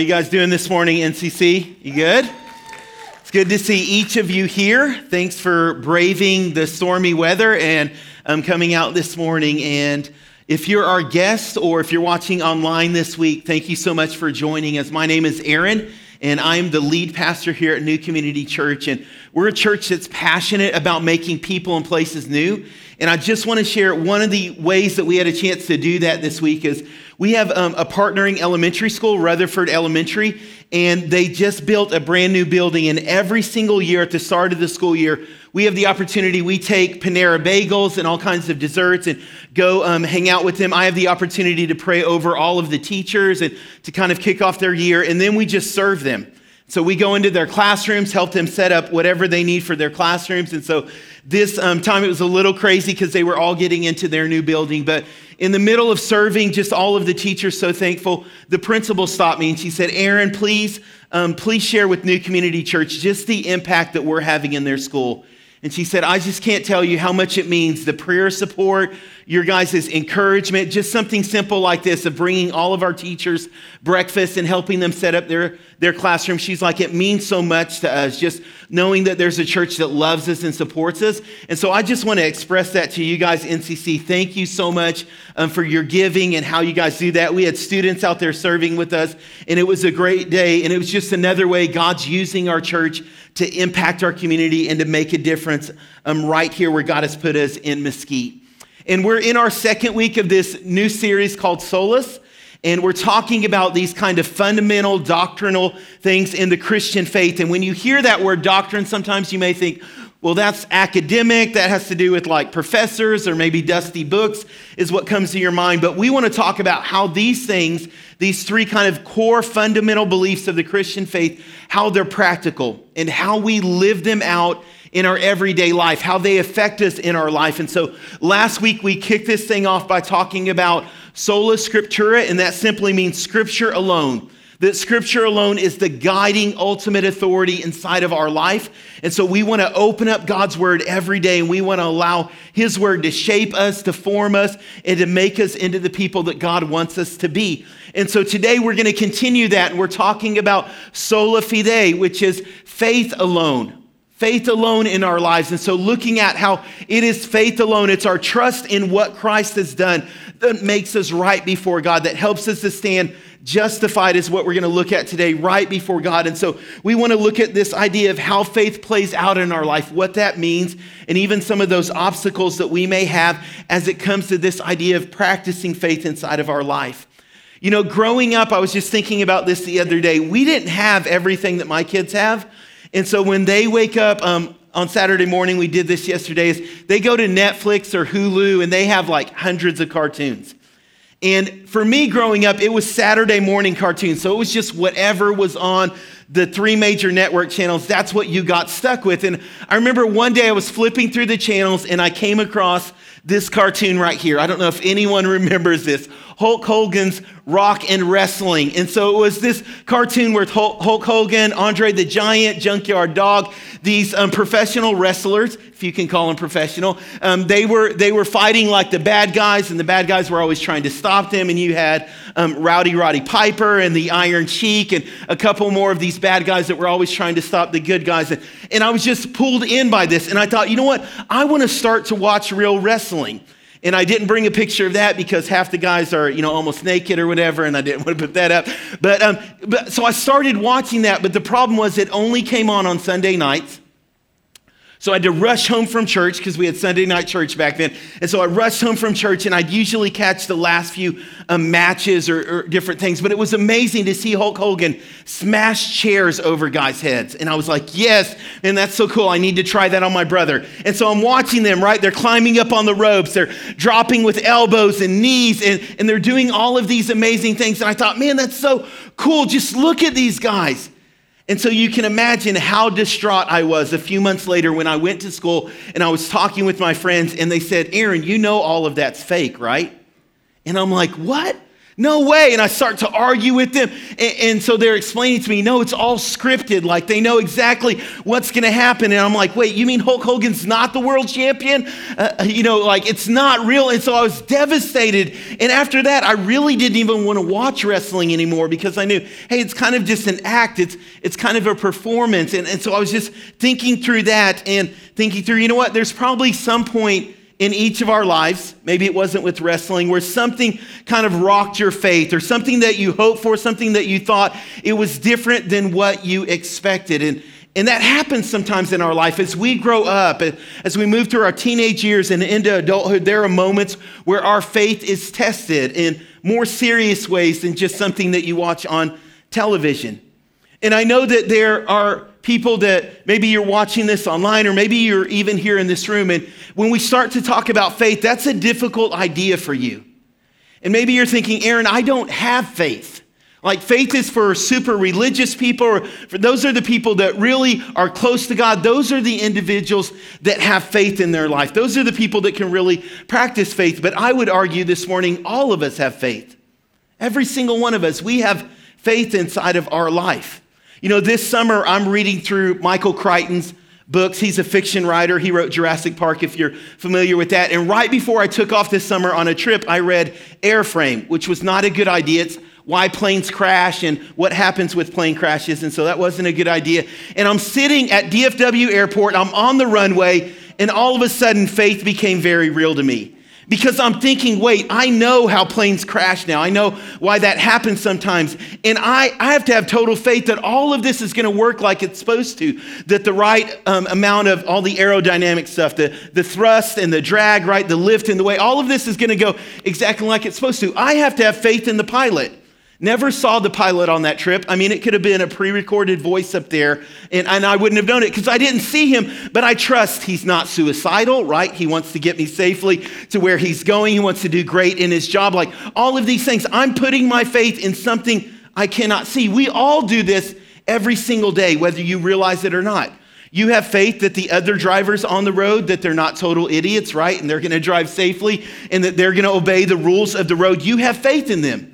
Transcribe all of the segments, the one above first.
You guys doing this morning, NCC? You good? It's good to see each of you here. Thanks for braving the stormy weather and um, coming out this morning. And if you're our guest or if you're watching online this week, thank you so much for joining us. My name is Aaron, and I'm the lead pastor here at New Community Church. And we're a church that's passionate about making people and places new. And I just want to share one of the ways that we had a chance to do that this week is we have um, a partnering elementary school, Rutherford Elementary, and they just built a brand new building. And every single year at the start of the school year, we have the opportunity, we take Panera bagels and all kinds of desserts and go um, hang out with them. I have the opportunity to pray over all of the teachers and to kind of kick off their year. And then we just serve them. So we go into their classrooms, help them set up whatever they need for their classrooms. And so this um, time it was a little crazy because they were all getting into their new building. But in the middle of serving, just all of the teachers so thankful, the principal stopped me and she said, Aaron, please, um, please share with New Community Church just the impact that we're having in their school. And she said, I just can't tell you how much it means the prayer support, your guys' encouragement, just something simple like this of bringing all of our teachers breakfast and helping them set up their, their classroom. She's like, it means so much to us, just knowing that there's a church that loves us and supports us. And so I just want to express that to you guys, NCC. Thank you so much um, for your giving and how you guys do that. We had students out there serving with us, and it was a great day. And it was just another way God's using our church to impact our community and to make a difference um, right here where God has put us in Mesquite. And we're in our second week of this new series called Solas. And we're talking about these kind of fundamental doctrinal things in the Christian faith. And when you hear that word doctrine, sometimes you may think, well, that's academic. That has to do with like professors or maybe dusty books, is what comes to your mind. But we want to talk about how these things, these three kind of core fundamental beliefs of the Christian faith, how they're practical and how we live them out in our everyday life, how they affect us in our life. And so last week we kicked this thing off by talking about sola scriptura, and that simply means scripture alone that scripture alone is the guiding ultimate authority inside of our life. And so we want to open up God's word every day and we want to allow his word to shape us, to form us, and to make us into the people that God wants us to be. And so today we're going to continue that and we're talking about sola fide, which is faith alone faith alone in our lives. And so, looking at how it is faith alone, it's our trust in what Christ has done that makes us right before God, that helps us to stand justified is what we're going to look at today, right before God. And so we want to look at this idea of how faith plays out in our life, what that means, and even some of those obstacles that we may have as it comes to this idea of practicing faith inside of our life. You know, growing up, I was just thinking about this the other day. We didn't have everything that my kids have. And so when they wake up, um, on Saturday morning, we did this yesterday, is they go to Netflix or Hulu and they have like hundreds of cartoons. And for me growing up, it was Saturday morning cartoons. So it was just whatever was on the three major network channels. That's what you got stuck with. And I remember one day I was flipping through the channels and I came across this cartoon right here. I don't know if anyone remembers this. Hulk Hogan's Rock and Wrestling. And so it was this cartoon with Hulk Hogan, Andre the Giant, Junkyard Dog, these um, professional wrestlers, if you can call them professional. Um, they, were, they were fighting like the bad guys, and the bad guys were always trying to stop them. And you had um, Rowdy Roddy Piper and the Iron Sheik and a couple more of these bad guys that were always trying to stop the good guys. And, and I was just pulled in by this, and I thought, you know what? I want to start to watch real wrestling. And I didn't bring a picture of that because half the guys are, you know, almost naked or whatever, and I didn't want to put that up. But, um, but so I started watching that, but the problem was it only came on on Sunday nights. So I had to rush home from church because we had Sunday night church back then. And so I rushed home from church and I'd usually catch the last few um, matches or, or, different things. But it was amazing to see Hulk Hogan smash chairs over guys' heads. And I was like, yes, and that's so cool. I need to try that on my brother. And so I'm watching them, right? They're climbing up on the ropes, they're dropping with elbows and knees, and, and they're doing all of these amazing things. And I thought, man, that's so cool. Just look at these guys. And so you can imagine how distraught I was a few months later when I went to school and I was talking with my friends and they said, Aaron, you know all of that's fake, right? And I'm like, what? No way. And I start to argue with them. And, and, so they're explaining to me, no, it's all scripted. Like they know exactly what's going to happen. And I'm like, wait, you mean Hulk Hogan's not the world champion? Uh, uh, you know, like it's not real. And so I was devastated. And after that, I really didn't even want to watch wrestling anymore because I knew, hey, it's kind of just an act. It's, it's kind of a performance. And, and so I was just thinking through that and thinking through, you know what, there's probably some point in each of our lives, maybe it wasn't with wrestling, where something kind of rocked your faith or something that you hoped for, something that you thought it was different than what you expected. And, and that happens sometimes in our life as we grow up, as we move through our teenage years and into adulthood. There are moments where our faith is tested in more serious ways than just something that you watch on television. And I know that there are people that maybe you're watching this online or maybe you're even here in this room. And when we start to talk about faith, that's a difficult idea for you. And maybe you're thinking, Aaron, I don't have faith. Like faith is for super religious people, or for those are the people that really are close to God. Those are the individuals that have faith in their life. Those are the people that can really practice faith. But I would argue this morning, all of us have faith. Every single one of us, we have faith inside of our life. You know, this summer I'm reading through Michael Crichton's books. He's a fiction writer. He wrote Jurassic Park, if you're familiar with that. And right before I took off this summer on a trip, I read Airframe, which was not a good idea. It's why planes crash and what happens with plane crashes. And so that wasn't a good idea. And I'm sitting at DFW Airport, I'm on the runway, and all of a sudden, faith became very real to me because I'm thinking, wait, I know how planes crash now. I know why that happens sometimes. And I, I have to have total faith that all of this is going to work like it's supposed to, that the right um, amount of all the aerodynamic stuff, the, the thrust and the drag, right, the lift and the way, all of this is going to go exactly like it's supposed to. I have to have faith in the pilot. Never saw the pilot on that trip. I mean, it could have been a pre recorded voice up there, and, and I wouldn't have known it because I didn't see him. But I trust he's not suicidal, right? He wants to get me safely to where he's going. He wants to do great in his job. Like all of these things, I'm putting my faith in something I cannot see. We all do this every single day, whether you realize it or not. You have faith that the other drivers on the road that they're not total idiots, right? And they're going to drive safely and that they're going to obey the rules of the road. You have faith in them.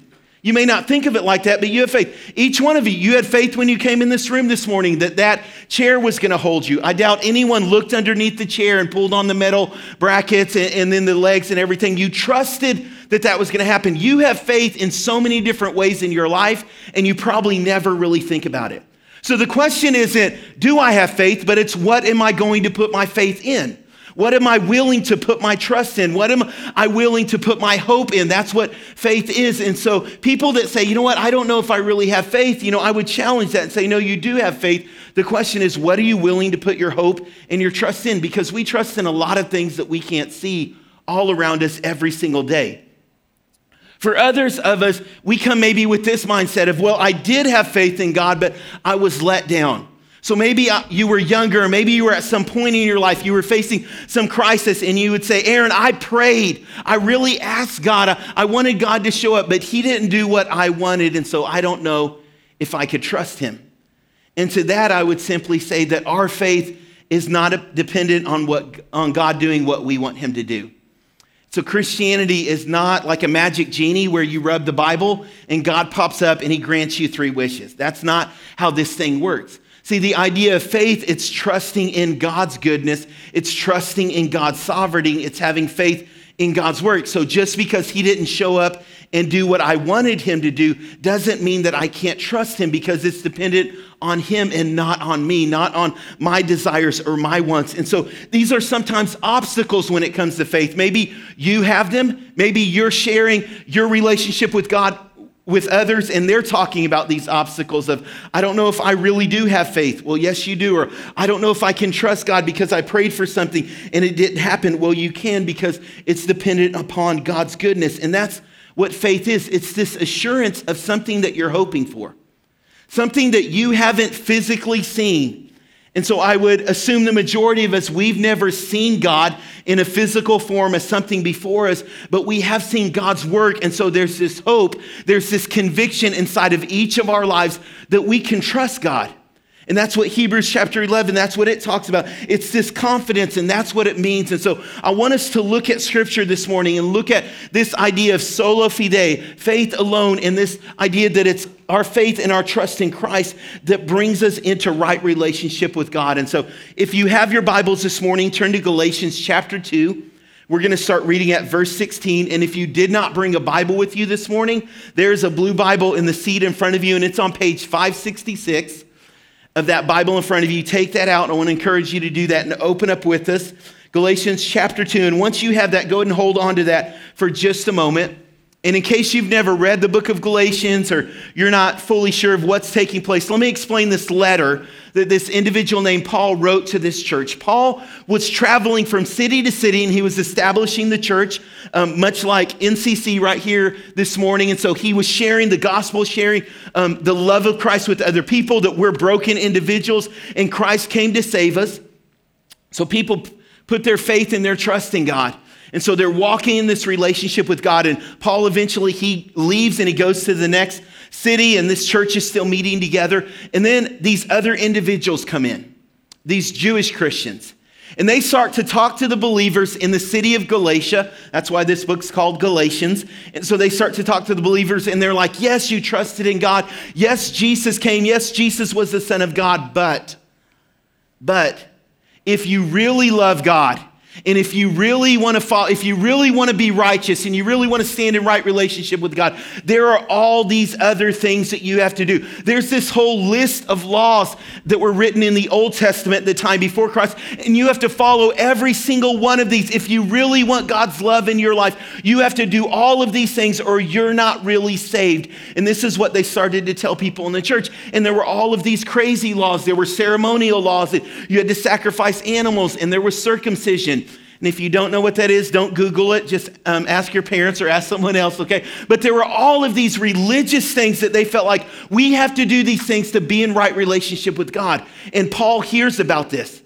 You may not think of it like that, but you have faith. Each one of you, you had faith when you came in this room this morning that that chair was going to hold you. I doubt anyone looked underneath the chair and pulled on the metal brackets and, and then the legs and everything. You trusted that that was going to happen. You have faith in so many different ways in your life, and you probably never really think about it. So the question isn't, do I have faith? But it's, what am I going to put my faith in? What am I willing to put my trust in? What am I willing to put my hope in? That's what faith is. And so, people that say, you know what, I don't know if I really have faith, you know, I would challenge that and say, no, you do have faith. The question is, what are you willing to put your hope and your trust in? Because we trust in a lot of things that we can't see all around us every single day. For others of us, we come maybe with this mindset of, well, I did have faith in God, but I was let down. So maybe uh, you were younger, maybe you were at some point in your life, you were facing some crisis, and you would say, Aaron, I prayed. I really asked God. I wanted God to show up, but He didn't do what I wanted, and so I don't know if I could trust Him. And to that, I would simply say that our faith is not dependent on, what, on God doing what we want Him to do. So, Christianity is not like a magic genie where you rub the Bible and God pops up and He grants you three wishes. That's not how this thing works. See, the idea of faith, it's trusting in God's goodness, it's trusting in God's sovereignty, it's having faith in God's work. So just because He didn't show up and do what I wanted Him to do doesn't mean that I can't trust Him because it's dependent on Him and not on me, not on my desires or my wants. And so these are sometimes obstacles when it comes to faith. Maybe you have them, maybe you're sharing your relationship with God with others and they're talking about these obstacles of i don't know if i really do have faith. Well yes you do. Or i don't know if i can trust god because i prayed for something and it didn't happen. Well you can because it's dependent upon god's goodness. And that's what faith is. It's this assurance of something that you're hoping for. Something that you haven't physically seen and so I would assume the majority of us, we've never seen God in a physical form as something before us, but we have seen God's work. And so there's this hope, there's this conviction inside of each of our lives that we can trust God. And that's what Hebrews chapter 11, that's what it talks about. It's this confidence, and that's what it means. And so I want us to look at scripture this morning and look at this idea of sola fide, faith alone, and this idea that it's our faith and our trust in Christ that brings us into right relationship with God. And so if you have your Bibles this morning, turn to Galatians chapter 2. We're going to start reading at verse 16. And if you did not bring a Bible with you this morning, there's a blue Bible in the seat in front of you, and it's on page 566 of that Bible in front of you, take that out. I want to encourage you to do that and open up with us. Galatians chapter 2. And once you have that, go ahead and hold on to that for just a moment. And in case you've never read the book of Galatians or you're not fully sure of what's taking place, let me explain this letter that this individual named Paul wrote to this church. Paul was traveling from city to city and he was establishing the church, um, much like NCC right here this morning. And so he was sharing the gospel, sharing um, the love of Christ with other people, that we're broken individuals and Christ came to save us. So people put their faith and their trust in God. And so they're walking in this relationship with God. And Paul eventually he leaves and he goes to the next city, and this church is still meeting together. And then these other individuals come in, these Jewish Christians. And they start to talk to the believers in the city of Galatia. That's why this book's called Galatians. And so they start to talk to the believers, and they're like, Yes, you trusted in God. Yes, Jesus came. Yes, Jesus was the Son of God. But, but, if you really love God, and if you really want to follow, if you really want to be righteous and you really want to stand in right relationship with God, there are all these other things that you have to do. There's this whole list of laws that were written in the Old Testament, the time before Christ, and you have to follow every single one of these. If you really want God's love in your life, you have to do all of these things or you're not really saved. And this is what they started to tell people in the church. And there were all of these crazy laws. There were ceremonial laws that you had to sacrifice animals and there was circumcision. And if you don't know what that is, don't Google it. Just um, ask your parents or ask someone else, okay? But there were all of these religious things that they felt like we have to do these things to be in right relationship with God. And Paul hears about this.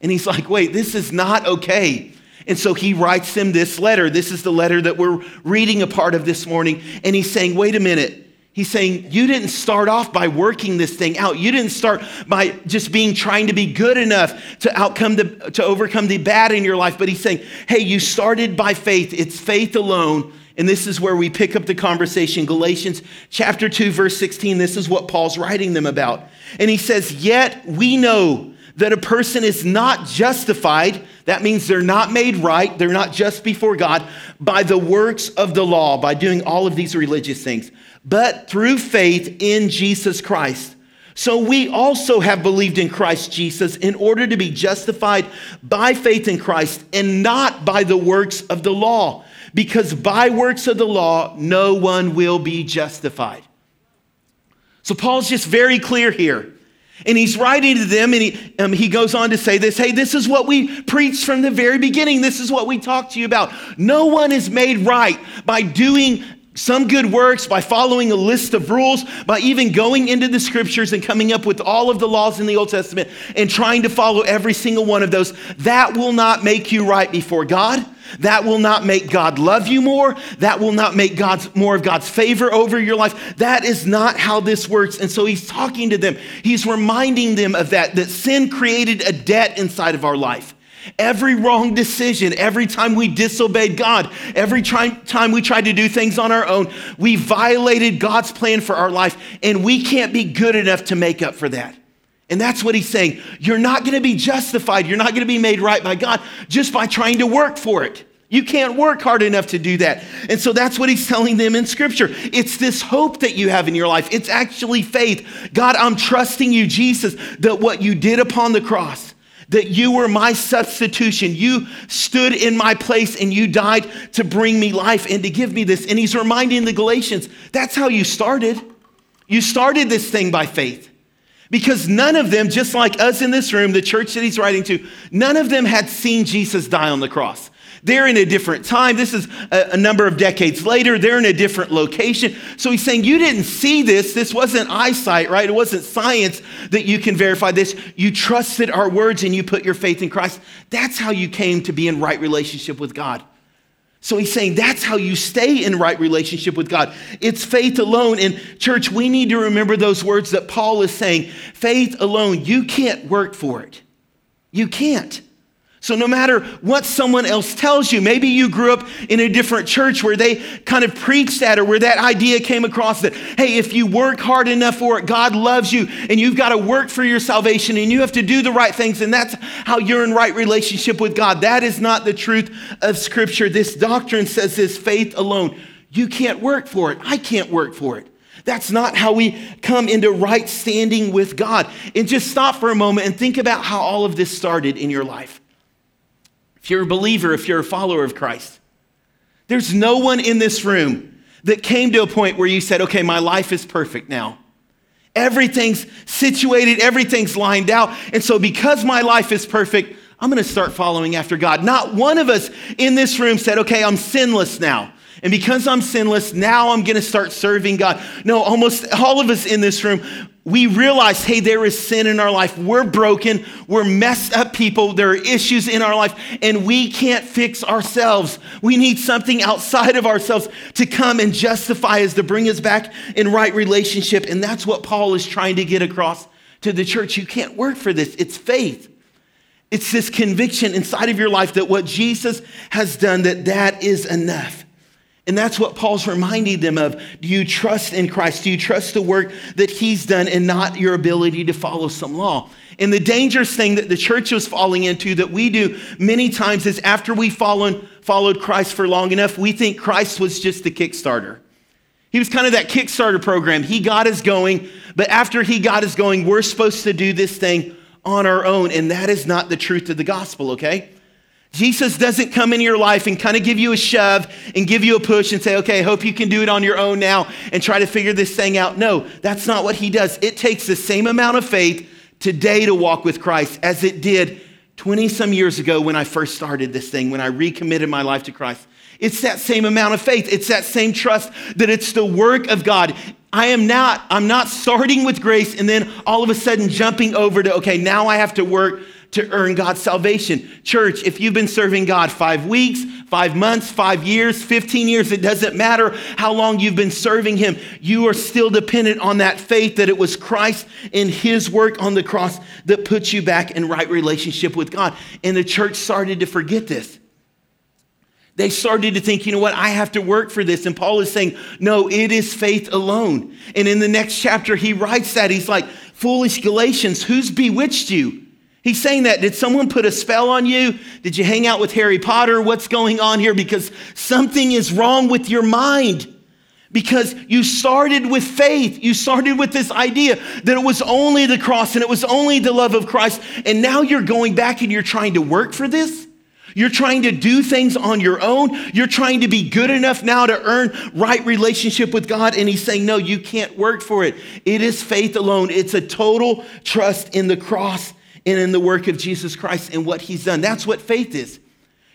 And he's like, wait, this is not okay. And so he writes them this letter. This is the letter that we're reading a part of this morning. And he's saying, wait a minute. He's saying, You didn't start off by working this thing out. You didn't start by just being trying to be good enough to, outcome the, to overcome the bad in your life. But he's saying, Hey, you started by faith. It's faith alone. And this is where we pick up the conversation. Galatians chapter 2, verse 16. This is what Paul's writing them about. And he says, Yet we know that a person is not justified. That means they're not made right. They're not just before God by the works of the law, by doing all of these religious things but through faith in Jesus Christ. So we also have believed in Christ Jesus in order to be justified by faith in Christ and not by the works of the law, because by works of the law, no one will be justified. So Paul's just very clear here. And he's writing to them, and he, um, he goes on to say this Hey, this is what we preached from the very beginning. This is what we talked to you about. No one is made right by doing some good works, by following a list of rules, by even going into the scriptures and coming up with all of the laws in the Old Testament and trying to follow every single one of those, that will not make you right before God. That will not make God love you more. That will not make God's more of God's favor over your life. That is not how this works. And so he's talking to them. He's reminding them of that that sin created a debt inside of our life. Every wrong decision, every time we disobeyed God, every time we tried to do things on our own, we violated God's plan for our life, and we can't be good enough to make up for that. And that's what he's saying. You're not going to be justified. You're not going to be made right by God just by trying to work for it. You can't work hard enough to do that. And so that's what he's telling them in scripture. It's this hope that you have in your life. It's actually faith. God, I'm trusting you, Jesus, that what you did upon the cross, that you were my substitution. You stood in my place and you died to bring me life and to give me this. And he's reminding the Galatians that's how you started. You started this thing by faith. Because none of them, just like us in this room, the church that he's writing to, none of them had seen Jesus die on the cross. They're in a different time. This is a, a, number of decades later. They're in a different location. So he's saying, You didn't see this. This wasn't eyesight, right? It wasn't science that you can verify this. You trusted our words and you put your faith in Christ. That's how you came to be in right relationship with God. So he's saying that's how you stay in right relationship with God. It's faith alone. And church, we need to remember those words that Paul is saying. Faith alone, you can't work for it. You can't. So, no matter what someone else tells you, maybe you grew up in a different church where they kind of preached that or where that idea came across that, hey, if you work hard enough for it, God loves you and you've got to work for your salvation and you have to do the right things and that's how you're in right relationship with God. That is not the truth of Scripture. This doctrine says this faith alone. You can't work for it. I can't work for it. That's not how we come into right standing with God. And just stop for a moment and think about how all of this started in your life if you're a believer, if you're a follower of Christ, there's no one in this room that came to a point where you said, okay, my life is perfect now. Everything's situated, everything's lined out. And so, because my life is perfect, I'm going to start following after God. Not one of us in this room said, okay, I'm sinless now. And because I'm sinless, now I'm going to start serving God. No, almost all of us in this room, we realize, hey, there is sin in our life. We're broken. We're messed up people. There are issues in our life, and we can't fix ourselves. We need something outside of ourselves to come and justify us, to bring us back in right relationship. And that's what Paul is trying to get across to the church. You can't work for this, it's faith. It's this conviction inside of your life that what Jesus has done, that that is enough. And that's what Paul's reminding them of. Do you trust in Christ? Do you trust the work that he's done and not your ability to follow some law? And the dangerous thing that the church was falling into that we do many times is after we've fallen, followed Christ for long enough, we think Christ was just the Kickstarter. He was kind of that Kickstarter program. He got us going, but after he got us going, we're supposed to do this thing on our own. And that is not the truth of the gospel, okay? Jesus doesn't come into your life and kind of give you a shove and give you a push and say, okay, hope you can do it on your own now and try to figure this thing out. No, that's not what he does. It takes the same amount of faith today to walk with Christ as it did 20 some years ago when I first started this thing, when I recommitted my life to Christ. It's that same amount of faith. It's that same trust that it's the work of God. I am not, I'm not starting with grace and then all of a sudden jumping over to, okay, now I have to work to earn God's salvation. Church, if you've been serving God five weeks, five months, five years, 15 years, it doesn't matter how long you've been serving Him, you are still dependent on that faith that it was Christ and His work on the cross that puts you back in right relationship with God. And the church started to forget this. They started to think, you know what, I have to work for this. And Paul is saying, no, it is faith alone. And in the next chapter, he writes that. He's like, foolish Galatians, who's bewitched you? He's saying that. Did someone put a spell on you? Did you hang out with Harry Potter? What's going on here? Because something is wrong with your mind. Because you started with faith. You started with this idea that it was only the cross and it was only the love of Christ. And now you're going back and you're trying to work for this. You're trying to do things on your own. You're trying to be good enough now to earn right relationship with God. And he's saying, no, you can't work for it. It is faith alone. It's a total trust in the cross and in the work of Jesus Christ and what he's done. That's what faith is.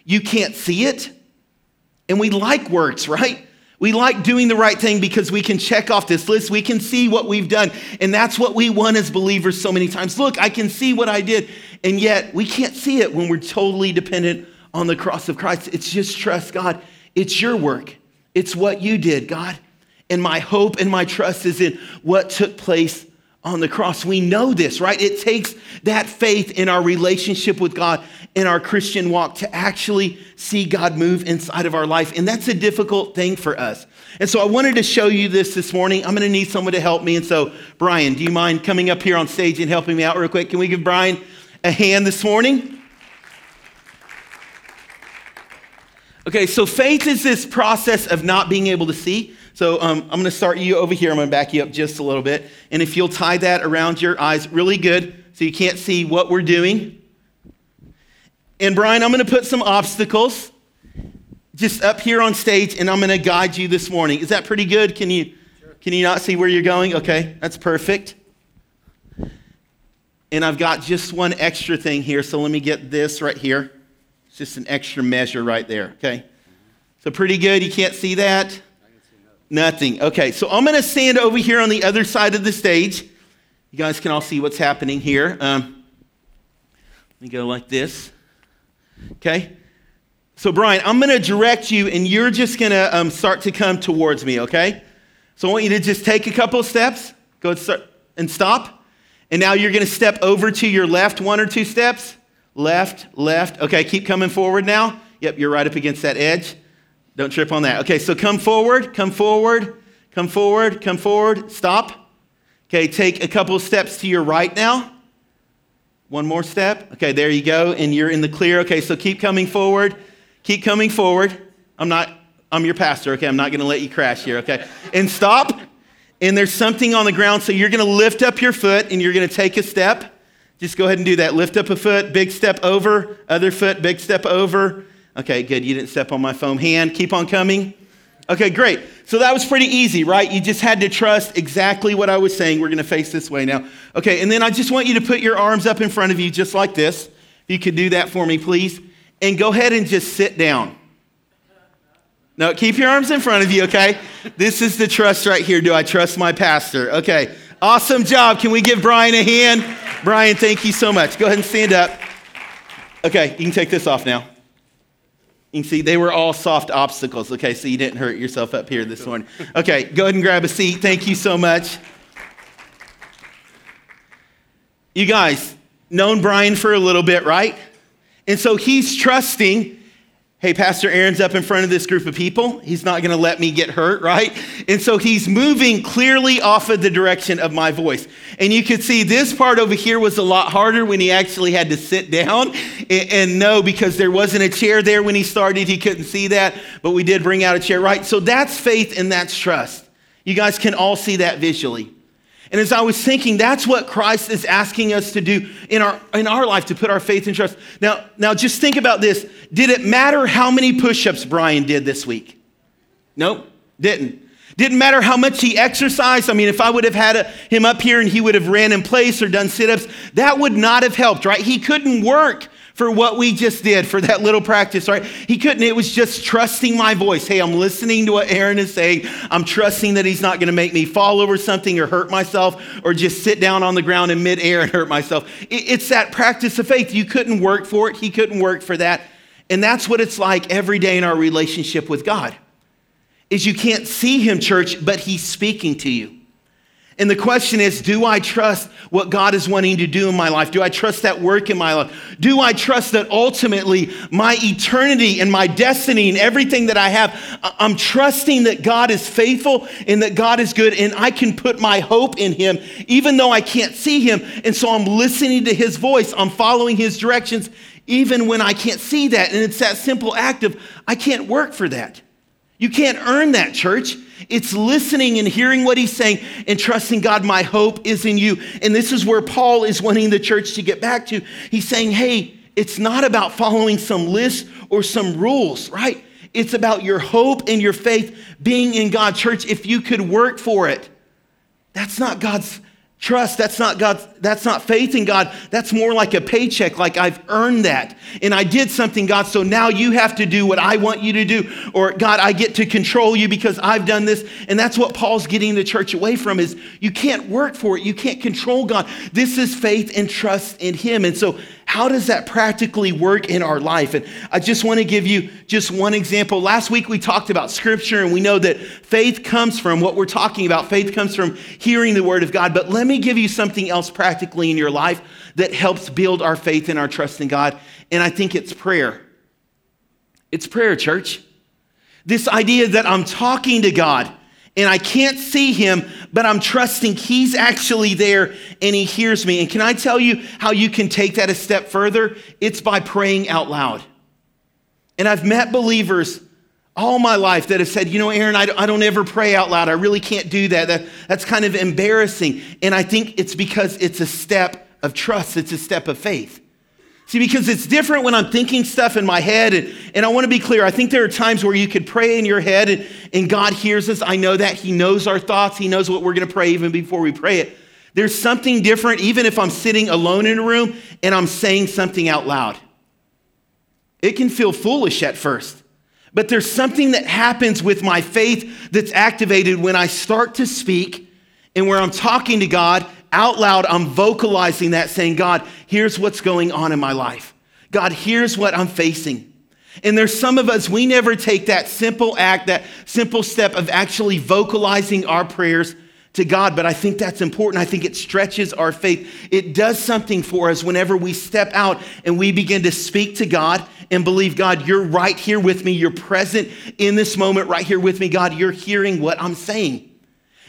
You can't see it. And we like works, right? We like doing the right thing because we can check off this list. We can see what we've done. And that's what we want as believers so many times. Look, I can see what I did. And yet we can't see it when we're totally dependent on the cross of Christ. It's just trust God. It's your work, it's what you did, God. And my hope and my trust is in what took place on the cross. We know this, right? It takes that faith in our relationship with God in our Christian walk to actually see God move inside of our life. And that's a difficult thing for us. And so I wanted to show you this this morning. I'm going to need someone to help me. And so, Brian, do you mind coming up here on stage and helping me out real quick? Can we give Brian a hand this morning? Okay, so faith is this process of not being able to see. So um, I'm going to start you over here. I'm going to back you up just a little bit. And if you'll tie that around your eyes really good so you can't see what we're doing. And Brian, I'm going to put some obstacles just up here on stage and I'm going to guide you this morning. Is that pretty good? Can you, sure. can you not see where you're going? Okay, that's perfect. And I've got just one extra thing here. So let me get this right here. It's just an extra measure right there. Okay. So pretty good. You can't see that? Nothing. Okay, so I'm going to stand over here on the other side of the stage. You guys can all see what's happening here. Um, let me go like this. Okay? So, Brian, I'm going to direct you, and you're just going to um, start to come towards me, okay? So, I want you to just take a couple steps, go and, start, and stop. And now you're going to step over to your left, one or two steps. Left, left. Okay, keep coming forward now. Yep, you're right up against that edge. Don't trip on that. Okay, so come forward, come forward, come forward, come forward. Stop. Okay, take a couple steps to your right now. One more step. Okay, there you go. And you're in the clear. Okay, so keep coming forward. Keep coming forward. I'm not, I'm your pastor. Okay, I'm not to let you crash here. Okay, and stop. And there's something on the ground. So you're to lift up your foot and you're to take a step. Just go ahead and do that. Lift up a foot, big step over, other foot, big step over. Okay, good. You didn't step on my foam hand. Keep on coming. Okay, great. So that was pretty easy, right? You just had to trust exactly what I was saying. We're going to face this way now. Okay, and then I just want you to put your arms up in front of you just like this. If you could do that for me, please. And go ahead and just sit down. No, keep your arms in front of you, okay? This is the trust right here. Do I trust my pastor? Okay, awesome job. Can we give Brian a hand? Brian, thank you so much. Go ahead and stand up. Okay, you can take this off now. You see they were all soft obstacles. Okay, so you didn't hurt yourself up here this morning. Okay, go ahead and grab a seat. Thank you so much. You guys, known Brian for a little bit, right? And so he's trusting hey, Pastor Aaron's up in front of this group of people. He's not going to let me get hurt, right? And so he's moving clearly off of the direction of my voice. And you could see this part over here was a lot harder when he actually had to sit down and, and know because there wasn't a chair there when he started. He couldn't see that, but we did bring out a chair, right? So that's faith and that's trust. You guys can all see that visually. And as I was thinking, that's what Christ is asking us to do in our, in our life, to put our faith and trust. Now, now, just think about this. Did it matter how many push ups Brian did this week? Nope, didn't. Didn't matter how much he exercised. I mean, if I would have had a, him up here and he would have ran in place or done sit ups, that would not have helped, right? He couldn't work for what we just did for that little practice, right? He couldn't. It was just trusting my voice. Hey, I'm listening to what Aaron is saying. I'm trusting that he's not going to make me fall over something or hurt myself or just sit down on the ground in midair and hurt myself. It's that practice of faith. You couldn't work for it. He couldn't work for that. And that's what it's like every day in our relationship with God. Is you can't see him, church, but he's speaking to you. And the question is do I trust what God is wanting to do in my life? Do I trust that work in my life? Do I trust that ultimately my eternity and my destiny and everything that I have, I'm trusting that God is faithful and that God is good and I can put my hope in Him even though I can't see Him. And so I'm listening to His voice, I'm following His directions even when I can't see that. And it's that simple act of I can't work for that. You can't earn that, church. It's listening and hearing what he's saying and trusting God, my hope is in you. And this is where Paul is wanting the church to get back to. He's saying, hey, it's not about following some list or some rules, right? It's about your hope and your faith being in God. Church, if you could work for it, that's not God's Trust, that's not God, that's not faith in God. That's more like a paycheck, like I've earned that. And I did something, God, so now you have to do what I want you to do. Or God, I get to control you because I've done this. And that's what Paul's getting the church away from is you can't work for it. You can't control God. This is faith and trust in Him. And so how does that practically work in our life? And I just want to give you just one example. Last week we talked about scripture and we know that faith comes from what we're talking about. Faith comes from hearing the word of God. But let me give you something else practically in your life that helps build our faith and our trust in God. And I think it's prayer. It's prayer, church. This idea that I'm talking to God and I can't see him, but I'm trusting he's actually there and he hears me. And can I tell you how you can take that a step further? It's by praying out loud. And I've met believers all my life that have said, you know, Aaron, I, don't ever pray out loud. I really can't do that. that. That's kind of embarrassing. And I think it's because it's a step of trust, it's a step of faith. See, because it's different when I'm thinking stuff in my head. And, and I want to be clear. I think there are times where you could pray in your head and, and God hears us. I know that. He knows our thoughts. He knows what we're going to pray even before we pray it. There's something different, even if I'm sitting alone in a room and I'm saying something out loud. It can feel foolish at first. But there's something that happens with my faith that's activated when I start to speak and where I'm talking to God out loud, I'm vocalizing that, saying, God, here's what's going on in my life. God, here's what I'm facing. And there's some of us, we never take that simple act, that simple step of actually vocalizing our prayers to God, but I think that's important. I think it stretches our faith. It does something for us whenever we step out and we begin to speak to God and believe, God, you're right here with me. You're present in this moment right here with me. God, you're hearing what I'm saying.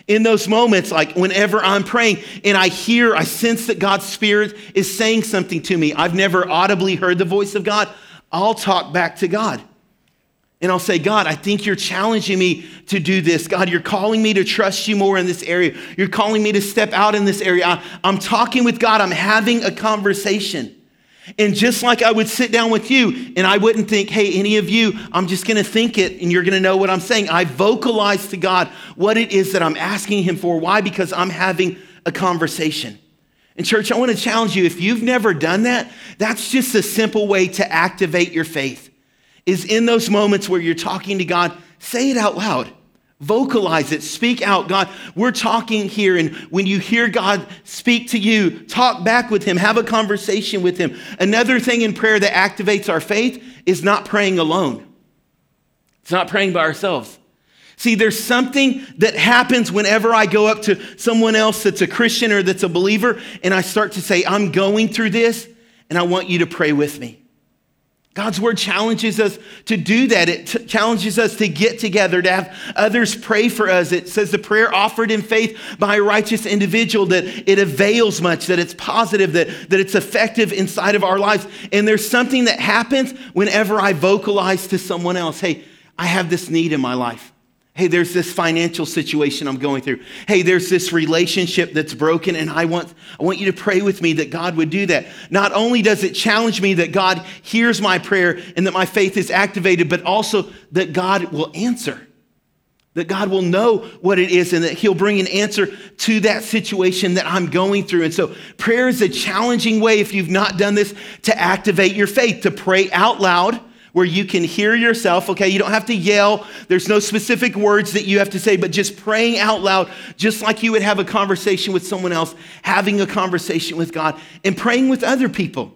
In those moments, like whenever I'm praying and I hear, I sense that God's Spirit is saying something to me. I've never audibly heard the voice of God. I'll talk back to God. And I'll say, God, I think you're challenging me to do this. God, you're calling me to trust you more in this area. You're calling me to step out in this area. I, am talking with God, I'm having a conversation. And just like I would sit down with you and I wouldn't think, hey, any of you, I'm just going to think it and you're going to know what I'm saying. I vocalize to God what it is that I'm asking Him for. Why? Because I'm having a conversation. And, church, I want to challenge you if you've never done that, that's just a simple way to activate your faith. Is in those moments where you're talking to God, say it out loud. Vocalize it, speak out. God, we're talking here, and when you hear God speak to you, talk back with Him, have a conversation with Him. Another thing in prayer that activates our faith is not praying alone, it's not praying by ourselves. See, there's something that happens whenever I go up to someone else that's a Christian or that's a believer, and I start to say, I'm going through this, and I want you to pray with me. God's word challenges us to do that. It t- challenges us to get together, to have others pray for us. It says the prayer offered in faith by a righteous individual that it avails much, that it's positive, that, that it's effective inside of our lives. And there's something that happens whenever I vocalize to someone else, hey, I have this need in my life. Hey, there's this financial situation I'm going through. Hey, there's this relationship that's broken, and I want, I want you to pray with me that God would do that. Not only does it challenge me that God hears my prayer and that my faith is activated, but also that God will answer. That God will know what it is and that He'll bring an answer to that situation that I'm going through. And so, prayer is a challenging way, if you've not done this, to activate your faith, to pray out loud where you can hear yourself, okay? You don't have to yell. There's no specific words that you have to say, but just praying out loud, just like you would have a conversation with someone else, having a conversation with God, and praying with other people.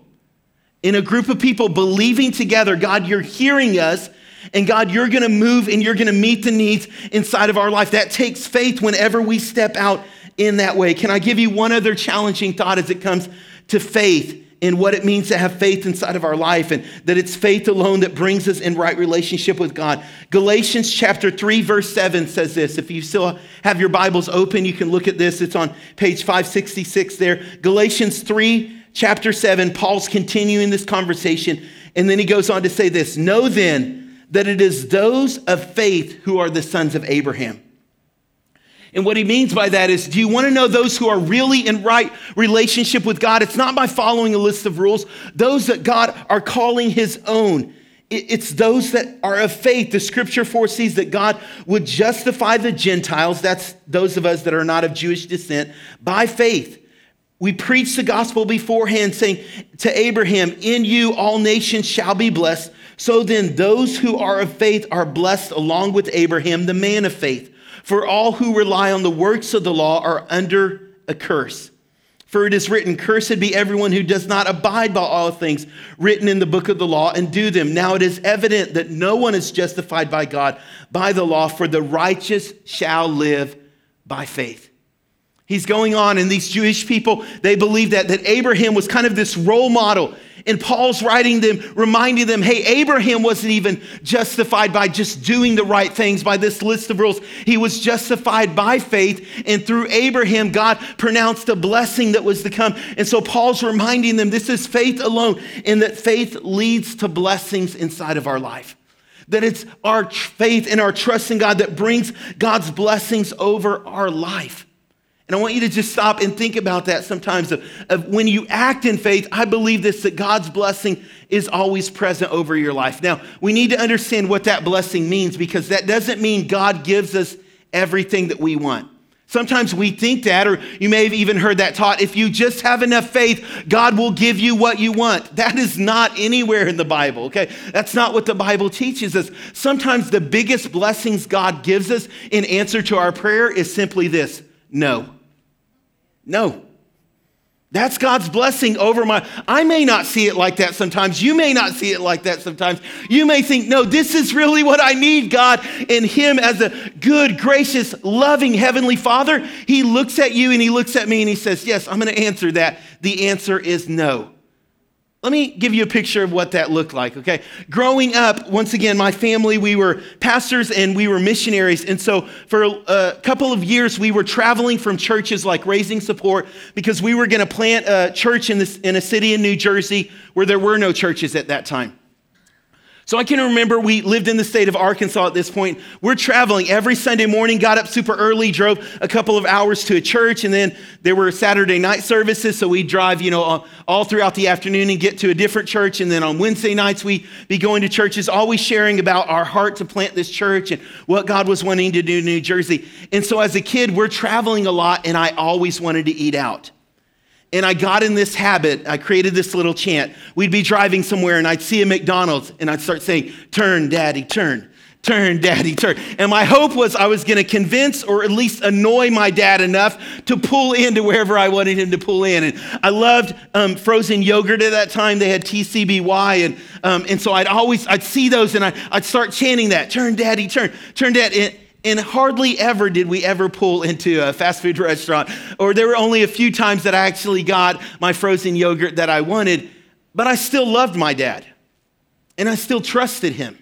In a group of people, believing together, God, you're hearing us, and God, you're gonna move and you're gonna meet the needs inside of our life. That takes faith whenever we step out in that way. Can I give you one other challenging thought as it comes to faith? In what it means to have faith inside of our life and that it's faith alone that brings us in right relationship with God. Galatians chapter 3 verse 7 says this. If you still have your Bibles open, you can look at this. It's on page 566 there. Galatians 3 chapter 7, Paul's continuing this conversation and then he goes on to say this, "Know then that it is those of faith who are the sons of Abraham." And what he means by that is do you want to know those who are really in right relationship with God? It's not by following a list of rules, those that God are calling his own. It's those that are of faith. The scripture foresees that God would justify the Gentiles, that's those of us that are not of Jewish descent, by faith. We preach the gospel beforehand, saying to Abraham, In you all nations shall be blessed. So then, those who are of faith are blessed along with Abraham, the man of faith. For all who rely on the works of the law are under a curse. For it is written, Cursed be everyone who does not abide by all things written in the book of the law and do them. Now it is evident that no one is justified by God by the law, for the righteous shall live by faith. He's going on, and these Jewish people, they believe that, that Abraham was kind of this role model. And Paul's writing them, reminding them, hey, Abraham wasn't even justified by just doing the right things by this list of rules. He was justified by faith. And through Abraham, God pronounced a blessing that was to come. And so Paul's reminding them this is faith alone, and that faith leads to blessings inside of our life. That it's our faith and our trust in God that brings God's blessings over our life. And I want you to just stop and think about that sometimes. Of, of, when you act in faith, I believe this that God's blessing is always present over your life. Now, we need to understand what that blessing means because that doesn't mean God gives us everything that we want. Sometimes we think that, or you may have even heard that taught if you just have enough faith, God will give you what you want. That is not anywhere in the Bible, okay? That's not what the Bible teaches us. Sometimes the biggest blessings God gives us in answer to our prayer is simply this no. No. That's God's blessing over my. I may not see it like that sometimes. You may not see it like that sometimes. You may think, no, this is really what I need, God. And Him as a good, gracious, loving Heavenly Father, He looks at you and He looks at me and He says, Yes, I'm going to answer that. The answer is no. Let me give you a picture of what that looked like, okay? Growing up, once again, my family, we were pastors and we were missionaries. And so for a couple of years, we were traveling from churches like Raising Support because we were going to plant a church in, this, in a city in New Jersey where there were no churches at that time. So I can remember we lived in the state of Arkansas at this point. We're traveling every Sunday morning, got up super early, drove a couple of hours to a church, and then there were Saturday night services. So we'd drive, you know, uh, all throughout the afternoon and get to a different church. And then on Wednesday nights, we'd be going to churches, always sharing about our heart to plant this church and what God was wanting to do in New Jersey. And so as a kid, we're traveling a lot, and I always wanted to eat out. And I got in this habit. I created this little chant. We'd be driving somewhere and I'd see a McDonald's and I'd start saying, Turn, daddy, turn. Turn, daddy, turn. And my hope was I was to convince or at least annoy my dad enough to pull into wherever I wanted him to pull in. And I loved um, frozen yogurt at that time. They had TCBY. And, um, and so I'd always, I'd see those and I, would start chanting that, turn, daddy, turn, turn, dad. And hardly ever did we ever pull into a fast food restaurant, or there were only a few times that I actually got my frozen yogurt that I wanted, but I still loved my dad and I still trusted him.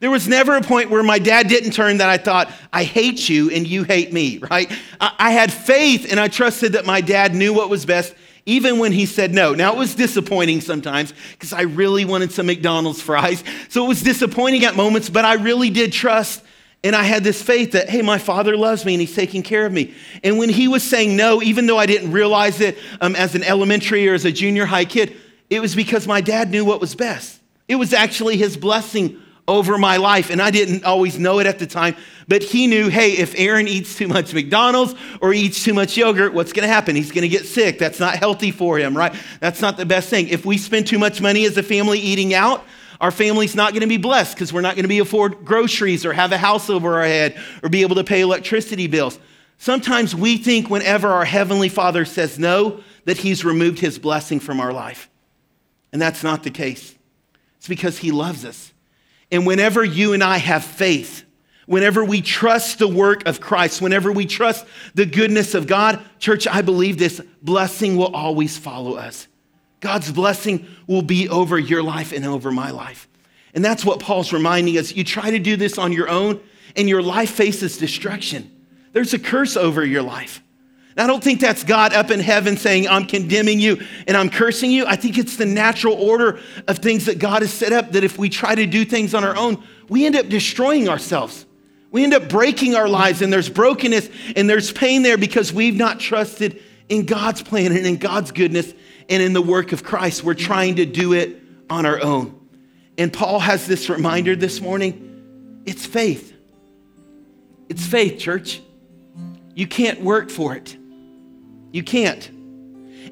There was never a point where my dad didn't turn that I thought, I hate you and you hate me, right? I, had faith and I trusted that my dad knew what was best even when he said no. Now, it was disappointing sometimes because I really wanted some McDonald's fries. So it was disappointing at moments, but I really did trust and I had this faith that, hey, my father loves me and he's taking care of me. And when he was saying no, even though I didn't realize it um, as an elementary or as a junior high kid, it was because my dad knew what was best. It was actually his blessing over my life. And I didn't always know it at the time, but he knew hey, if Aaron eats too much McDonald's or eats too much yogurt, what's going to happen? He's going to get sick. That's not healthy for him, right? That's not the best thing. If we spend too much money as a family eating out, our family's not going to be blessed because we're not going to be afford groceries or have a house over our head or be able to pay electricity bills. Sometimes we think whenever our heavenly Father says no, that he's removed his blessing from our life. And that's not the case. It's because he loves us. And whenever you and I have faith, whenever we trust the work of Christ, whenever we trust the goodness of God, church, I believe this blessing will always follow us. God's blessing will be over your life and over my life. And that's what Paul's reminding us. You try to do this on your own, and your life faces destruction. There's a curse over your life. And I don't think that's God up in heaven saying, I'm condemning you and I'm cursing you. I think it's the natural order of things that God has set up that if we try to do things on our own, we end up destroying ourselves. We end up breaking our lives, and there's brokenness and there's pain there because we've not trusted in God's plan and in God's goodness and in the work of Christ. We're trying to do it on our own. And Paul has this reminder this morning it's faith. It's faith, church. You can't work for it. You can't.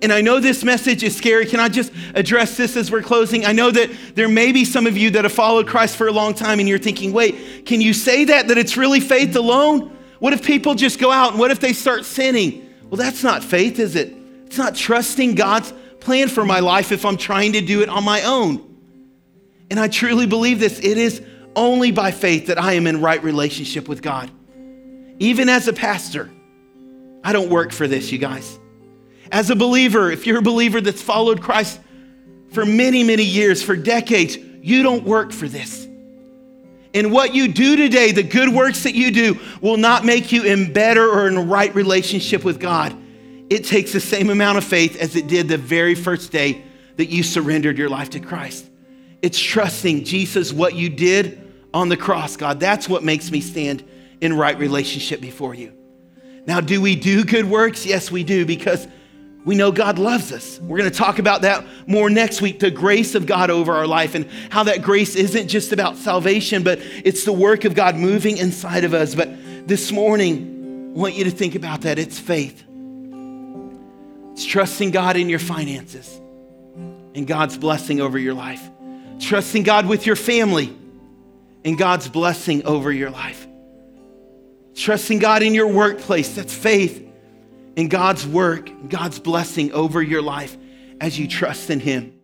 And I know this message is scary. Can I just address this as we're closing? I know that there may be some of you that have followed Christ for a long time and you're thinking, wait, can you say that, that it's really faith alone? What if people just go out and what if they start sinning? Well, that's not faith, is it? It's not trusting God's plan for my life if I'm trying to do it on my own. And I truly believe this. It is only by faith that I am in right relationship with God. Even as a pastor, I don't work for this, you guys. As a believer, if you're a believer that's followed Christ for many, many years, for decades, you don't work for this. And what you do today, the good works that you do, will not make you in better or in right relationship with God it takes the same amount of faith as it did the very first day that you surrendered your life to Christ. It's trusting Jesus, what you did on the cross, God. That's what makes me stand in right relationship before you. Now, do we do good works? Yes, we do, because we know God loves us. We're going to talk about that more next week the grace of God over our life and how that grace isn't just about salvation, but it's the work of God moving inside of us. But this morning, I want you to think about that. It's faith. It's trusting God in your finances and God's blessing over your life. Trusting God with your family and God's blessing over your life. Trusting God in your workplace, that's faith. in God's work, God's blessing over your life as you trust in Him.